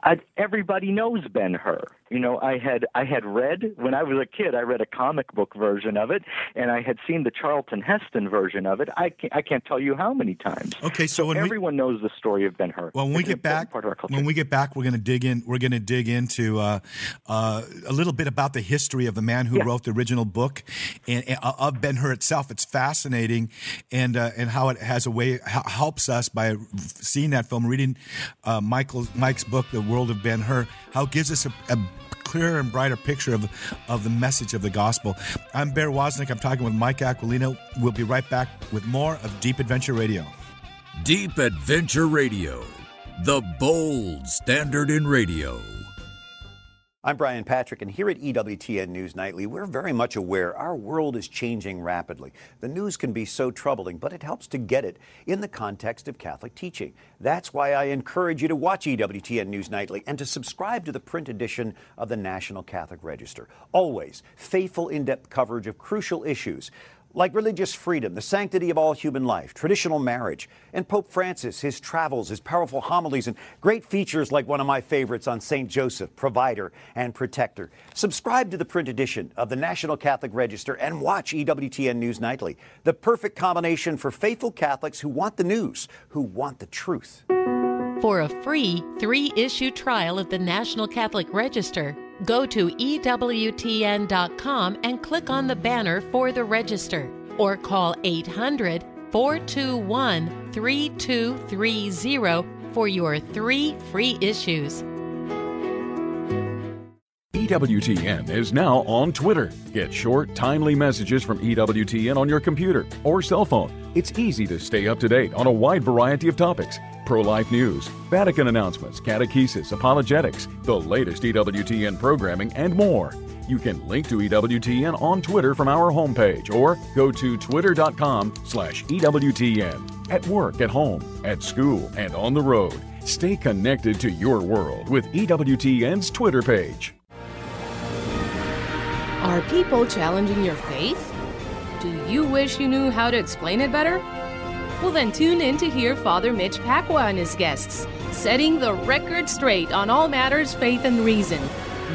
I, everybody knows Ben Hur. You know, I had I had read when I was a kid. I read a comic book version of it, and I had seen the Charlton Heston version of it. I can't, I can't tell you how many times. Okay, so, when everyone we, knows the story of Ben Hur. Well, when we get back, when we get back, we're going to dig in. We're going to dig into uh, uh, a little bit about the history of the man who yeah. wrote the original book and, and uh, of Ben Hur itself. It's fascinating, and uh, and how it has a way helps us by seeing that film, reading uh, Michael Mike's book, The World of Ben Hur. How it gives us a, a clearer and brighter picture of, of the message of the gospel. I'm Bear Woznick. I'm talking with Mike Aquilina. We'll be right back with more of Deep Adventure Radio. Deep Adventure Radio, the bold standard in radio. I'm Brian Patrick, and here at EWTN News Nightly, we're very much aware our world is changing rapidly. The news can be so troubling, but it helps to get it in the context of Catholic teaching. That's why I encourage you to watch EWTN News Nightly and to subscribe to the print edition of the National Catholic Register. Always faithful, in depth coverage of crucial issues like religious freedom, the sanctity of all human life, traditional marriage, and Pope Francis, his travels, his powerful homilies, and great features like one of my favorites on St. Joseph, provider and protector. Subscribe to the print edition of the National Catholic Register and watch EWTN News Nightly, the perfect combination for faithful Catholics who want the news, who want the truth. For a free three issue trial of the National Catholic Register, Go to EWTN.com and click on the banner for the register or call 800 421 3230 for your three free issues. EWTN is now on Twitter. Get short, timely messages from EWTN on your computer or cell phone. It's easy to stay up to date on a wide variety of topics pro life news, Vatican announcements, catechesis, apologetics, the latest EWTN programming, and more. You can link to EWTN on Twitter from our homepage or go to twitter.com slash EWTN. At work, at home, at school, and on the road. Stay connected to your world with EWTN's Twitter page. Are people challenging your faith? Do you wish you knew how to explain it better? Well, then tune in to hear Father Mitch Pacwa and his guests, setting the record straight on all matters faith and reason.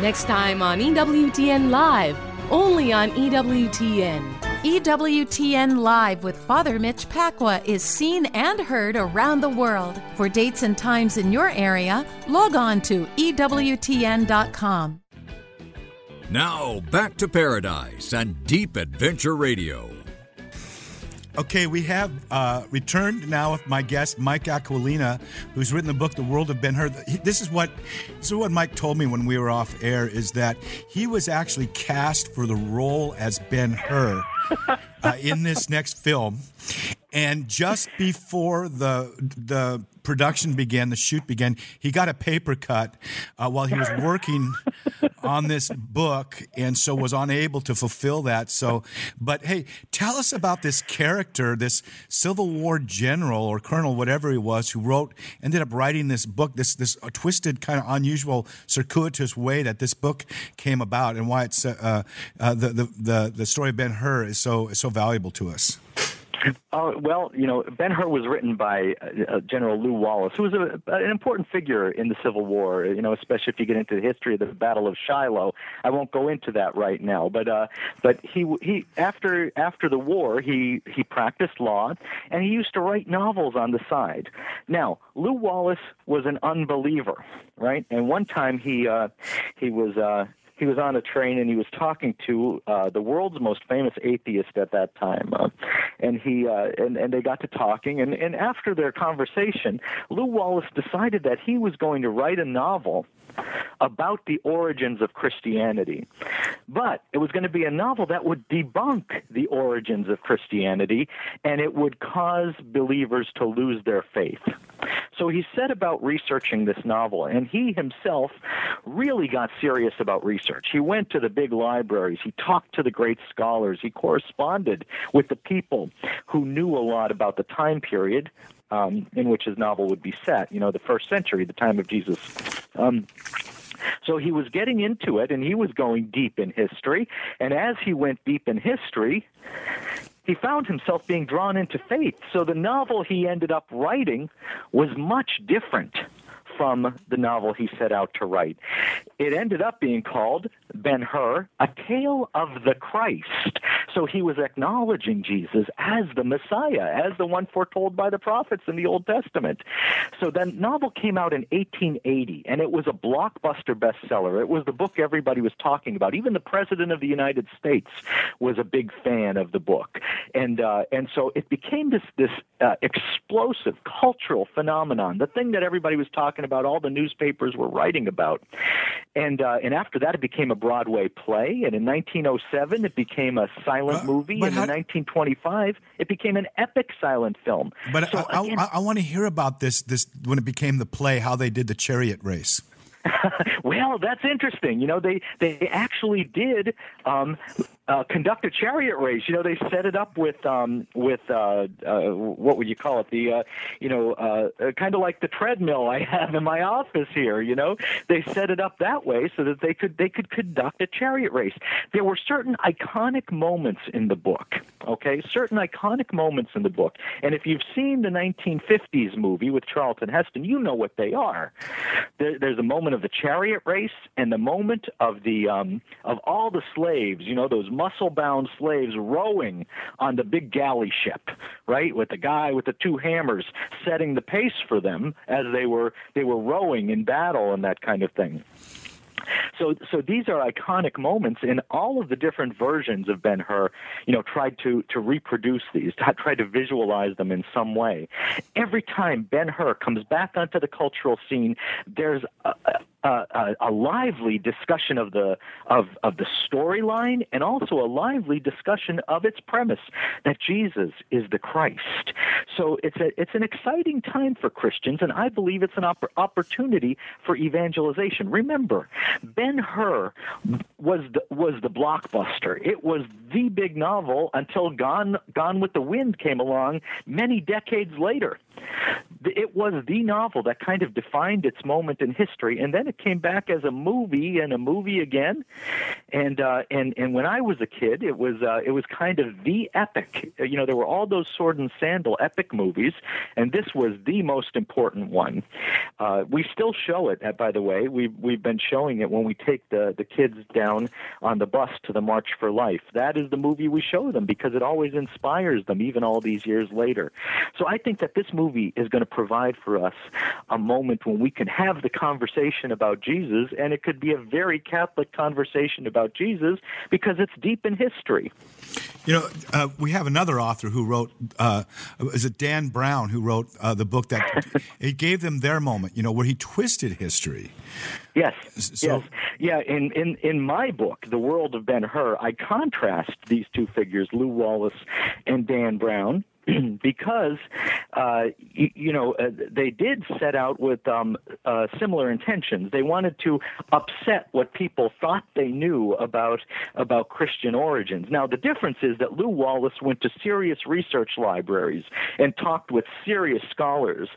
Next time on EWTN Live, only on EWTN. EWTN Live with Father Mitch Pacwa is seen and heard around the world. For dates and times in your area, log on to EWTN.com. Now, back to paradise and Deep Adventure Radio. Okay, we have uh, returned now with my guest Mike Aquilina, who's written the book "The World of Ben Hur." This is what this is what Mike told me when we were off air: is that he was actually cast for the role as Ben Hur uh, in this next film, and just before the the production began, the shoot began, he got a paper cut uh, while he was working on this book, and so was unable to fulfill that. So, but hey, tell us about this character, this Civil War general or colonel, whatever he was, who wrote, ended up writing this book, this this twisted, kind of unusual, circuitous way that this book came about, and why it's uh, uh, the, the the the story of Ben Hur is so is so valuable to us. Uh, well, you know, Ben Hur was written by uh, General Lew Wallace, who was a, an important figure in the Civil War. You know, especially if you get into the history of the Battle of Shiloh. I won't go into that right now, but uh, but he he after after the war he he practiced law and he used to write novels on the side. Now, Lew Wallace was an unbeliever, right? And one time he uh, he was uh, he was on a train and he was talking to uh, the world's most famous atheist at that time, uh, and he uh, and and they got to talking, and and after their conversation, Lew Wallace decided that he was going to write a novel about the origins of Christianity. But it was going to be a novel that would debunk the origins of Christianity and it would cause believers to lose their faith. So he set about researching this novel, and he himself really got serious about research. He went to the big libraries, he talked to the great scholars, he corresponded with the people who knew a lot about the time period um, in which his novel would be set. You know, the first century, the time of Jesus' Um, so he was getting into it and he was going deep in history. And as he went deep in history, he found himself being drawn into faith. So the novel he ended up writing was much different from the novel he set out to write. It ended up being called Ben Hur, A Tale of the Christ. So he was acknowledging Jesus as the Messiah, as the one foretold by the prophets in the Old Testament. So the novel came out in 1880, and it was a blockbuster bestseller. It was the book everybody was talking about. Even the President of the United States was a big fan of the book. And, uh, and so it became this, this uh, explosive cultural phenomenon, the thing that everybody was talking about, all the newspapers were writing about. And, uh, and after that, it became a Broadway play. And in 1907, it became a silent movie. And in 1925, it became an epic silent film. But So I, again- I, I want to hear about this this when it became the play, how they did the chariot race. (laughs) well, that's interesting. You know, they they actually did um, uh, conduct a chariot race. You know, they set it up with um, with uh, uh, what would you call it? The uh, you know, uh, uh, kind of like the treadmill I have in my office here. You know, they set it up that way so that they could they could conduct a chariot race. There were certain iconic moments in the book. Okay, certain iconic moments in the book, and if you've seen the 1950s movie with Charlton Heston, you know what they are. There, there's a moment of the chariot race and the moment of the um, of all the slaves. You know, those muscle-bound slaves rowing on the big galley ship, right, with the guy with the two hammers setting the pace for them as they were they were rowing in battle and that kind of thing. So, so these are iconic moments, and all of the different versions of Ben Hur, you know, tried to to reproduce these, try to visualize them in some way. Every time Ben Hur comes back onto the cultural scene, there's a, a, a, a lively discussion of the of of the storyline, and also a lively discussion of its premise that Jesus is the Christ. So it's a it's an exciting time for Christians, and I believe it's an opp- opportunity for evangelization. Remember, Ben Hur was the, was the blockbuster. It was the big novel until Gone Gone with the Wind came along many decades later. It was the novel that kind of defined its moment in history, and then it came back as a movie and a movie again. And uh, and and when I was a kid, it was uh, it was kind of the epic. You know, there were all those sword and sandal epic movies, and this was the most important one. Uh, we still show it, uh, by the way. We've we've been showing it when we take the the kids down on the bus to the March for Life. That is the movie we show them because it always inspires them, even all these years later. So I think that this movie is going to provide for us a moment when we can have the conversation about Jesus, and it could be a very Catholic conversation about Jesus because it's deep in history. You know, uh, we have another author who wrote, uh, is it Dan Brown, who wrote uh, the book that (laughs) it gave them their moment, you know, where he twisted history. Yes. So- yes. Yeah. In, in in my book, The World of Ben Hur, I contrast these two figures, Lew Wallace and Dan Brown. (clears throat) because uh, you, you know uh, they did set out with um, uh, similar intentions. They wanted to upset what people thought they knew about about Christian origins. Now the difference is that Lew Wallace went to serious research libraries and talked with serious scholars.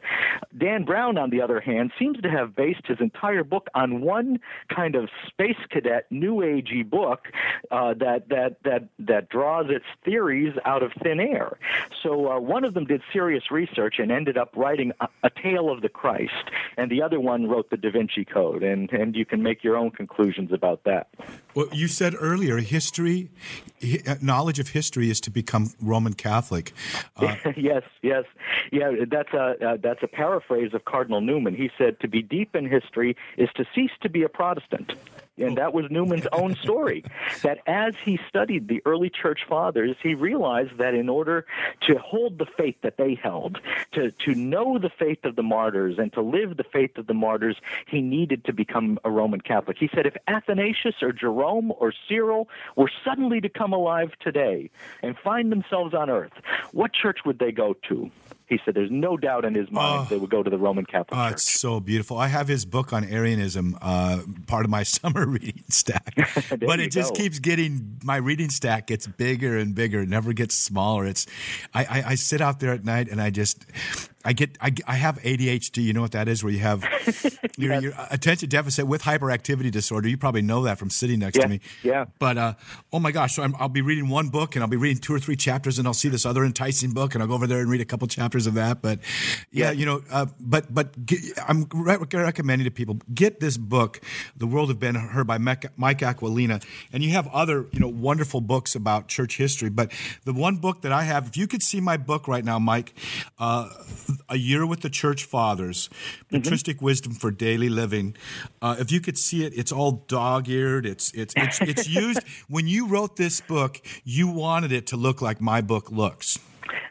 Dan Brown, on the other hand, seems to have based his entire book on one kind of space cadet, new agey book uh, that that that that draws its theories out of thin air. So uh, one of them did serious research and ended up writing a, a tale of the Christ, and the other one wrote the Da Vinci Code, and and you can make your own conclusions about that. Well, you said earlier, history, hi- knowledge of history is to become Roman Catholic. Uh, (laughs) yes, yes, yeah. That's a uh, that's a paraphrase of Cardinal Newman. He said, "To be deep in history is to cease to be a Protestant." And that was Newman's own story. That as he studied the early church fathers, he realized that in order to hold the faith that they held, to, to know the faith of the martyrs, and to live the faith of the martyrs, he needed to become a Roman Catholic. He said, if Athanasius or Jerome or Cyril were suddenly to come alive today and find themselves on earth, what church would they go to? He said, there's no doubt in his mind they would go to the Roman Catholic Oh, Church. it's so beautiful. I have his book on Arianism, uh, part of my (laughs) summer reading stack. (laughs) but it just go. keeps getting my reading stack gets bigger and bigger. It never gets smaller. It's I, I, I sit out there at night and I just I get I, I have ADHD. You know what that is? Where you have (laughs) your, your attention deficit with hyperactivity disorder. You probably know that from sitting next Yeah, to me. yeah. But uh, oh my gosh, so I'm, I'll be reading one book and I'll be reading two or three chapters, and I'll see this other enticing book, and I'll go over there and read a couple chapters of that. But yeah, you know, uh, but but get, I'm re- recommending to people get this book, "The World of Ben Hur" by Mike Mike Aquilina, and you have other you know wonderful books about church history. But the one book that I have, if you could see my book right now, Mike, uh, "A Year with the Church Fathers: Patristic Wisdom for Daily Living," uh, if you could see it, it's all dog-eared. It's it's it's it's (laughs) used when you wrote this book. You wanted it to look like my book looks.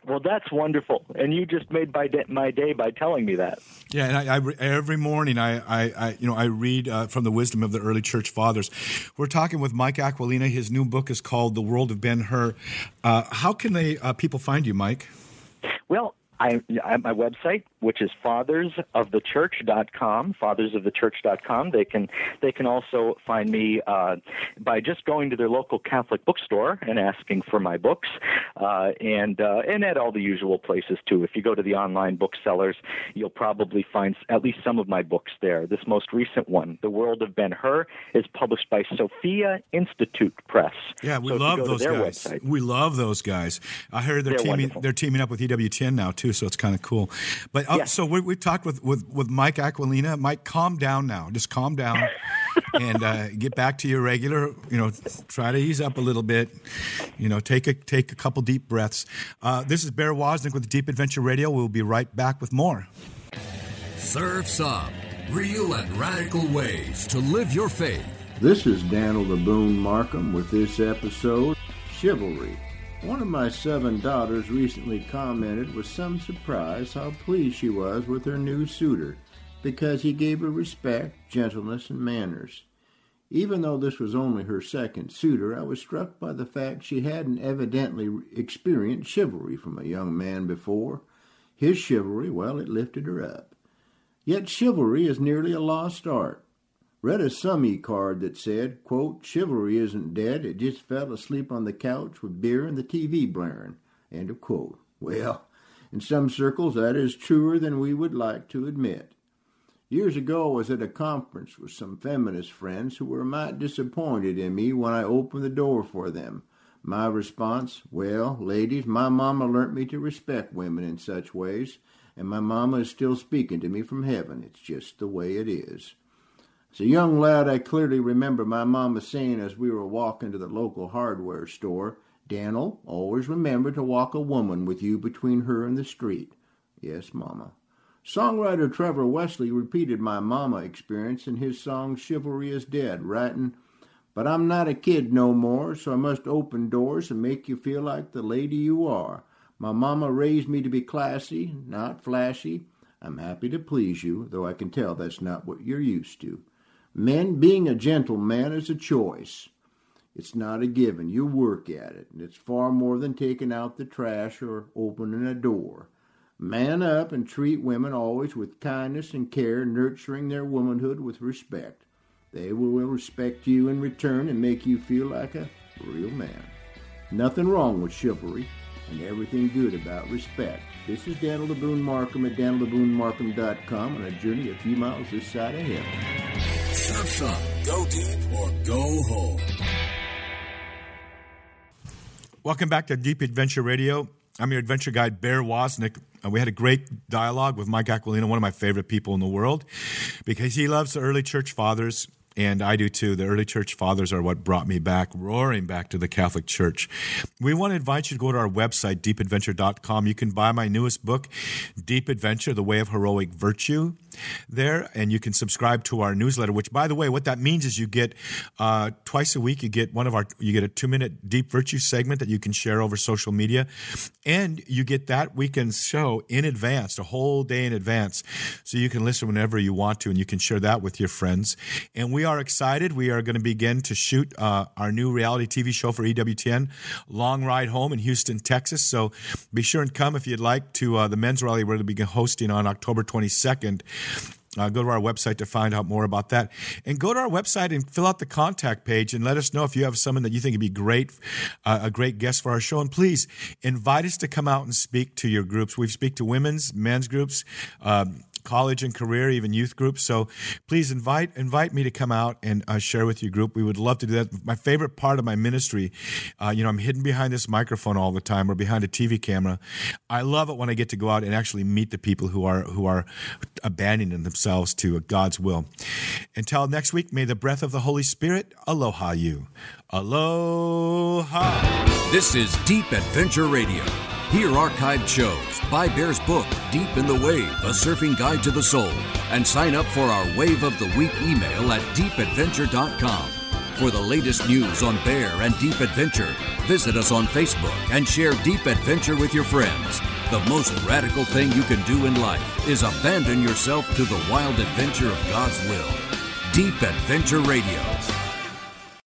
Well, that's wonderful, and you just made my day, my day by telling me that. Yeah, and I, I every morning I, I, I you know I read uh, from the wisdom of the early church fathers. We're talking with Mike Aquilina. His new book is called "The World of Ben Hur." Uh, how can they uh, people find you, Mike? Well, I, I have my website, which is fathersofthechurch.com. Fathersofthechurch.com. They can they can also find me uh, by just going to their local Catholic bookstore and asking for my books, uh, and uh, and at all the usual places too. If you go to the online booksellers, you'll probably find at least some of my books there. This most recent one, "The World of Ben Hur," is published by Sophia Institute Press. Yeah, we So love those guys. website- We love those guys. I heard they're, They're teaming. wonderful. They're teaming up with EWTN now too, so it's kind of cool. But uh, so we, we talked with, with with Mike Aquilina. Mike, calm down now. Just calm down (laughs) and uh, get back to your regular. You know, try to ease up a little bit. You know, take a take a couple deep breaths. Uh, this is Bear Woznick with Deep Adventure Radio. We'll be right back with more. Surf's Up. Real and radical ways to live your faith. This is Daniel the Boone Markham with this episode Chivalry. One of my seven daughters recently commented with some surprise how pleased she was with her new suitor because he gave her respect, gentleness, and manners. Even though this was only her second suitor, I was struck by the fact she hadn't evidently experienced chivalry from a young man before. His chivalry, well, it lifted her up. Yet chivalry is nearly a lost art. Read a Summy card that said, quote, Chivalry isn't dead, it just fell asleep on the couch with beer and the TV blaring. End of quote. Well, in some circles that is truer than we would like to admit. Years ago, I was at a conference with some feminist friends who were mite disappointed in me when I opened the door for them. My response, well, ladies, my mama learnt me to respect women in such ways, and my mama is still speaking to me from heaven. It's just the way it is. As a young lad, I clearly remember my mama saying as we were walking to the local hardware store, Daniel, always remember to walk a woman with you between her and the street. Yes, mama. Songwriter Trevor Wesley repeated my mama experience in his song Chivalry is Dead, writing, But I'm not a kid no more, so I must open doors and make you feel like the lady you are. My mama raised me to be classy, not flashy. I'm happy to please you, though I can tell that's not what you're used to. Men, being a gentleman is a choice. It's not a given. You work at it, and it's far more than taking out the trash or opening a door. Man up and treat women always with kindness and care, nurturing their womanhood with respect. They will respect you in return and make you feel like a real man. Nothing wrong with chivalry and everything good about respect. This is Daniel the Boone Markham at danieltheboonmarkham.com on a journey a few miles this side of heaven. Surf's Up. Go deep or go home. Welcome back to Deep Adventure Radio. I'm your adventure guide, Bear Woznick. Uh, we had a great dialogue with Mike Aquilina, one of my favorite people in the world, because he loves the early church fathers, and I do too. The early church fathers are what brought me back, roaring back to the Catholic Church. We want to invite you to go to our website, deepadventure.com. You can buy my newest book, Deep Adventure The Way of Heroic Virtue, there, and you can subscribe to our newsletter. Which, by the way, what that means is you get uh, twice a week. You get one of our, you get a two-minute Deep Virtue segment that you can share over social media, and you get that weekend's show in advance, a whole day in advance, so you can listen whenever you want to, and you can share that with your friends. And we are excited. We are going to begin to shoot uh, our new reality TV show for EWTN, Long Ride Home in Houston, Texas. So be sure and come if you'd like to uh, the men's rally we're going to be hosting on October 22nd. Uh, go to our website to find out more about that. And go to our website and fill out the contact page and let us know if you have someone that you think would be great, uh, a great guest for our show. And please invite us to come out and speak to your groups. We speak to women's, men's groups. Um, college and career, even youth groups. So please invite invite me to come out and uh, share with your group. We would love to do that. My favorite part of my ministry, uh, you know, I'm hidden behind this microphone all the time or behind a TV camera. I love it when I get to go out and actually meet the people who are who are abandoning themselves to God's will. Until next week, may the breath of the Holy Spirit aloha you. Aloha. This is Deep Adventure Radio. Hear archived shows, buy Bear's book, Deep in the Wave, A Surfing Guide to the Soul, and sign up for our Wave of the Week email at deepadventure.com. For the latest news on Bear and Deep Adventure, visit us on Facebook and share Deep Adventure with your friends. The most radical thing you can do in life is abandon yourself to the wild adventure of God's will. Deep Adventure Radio.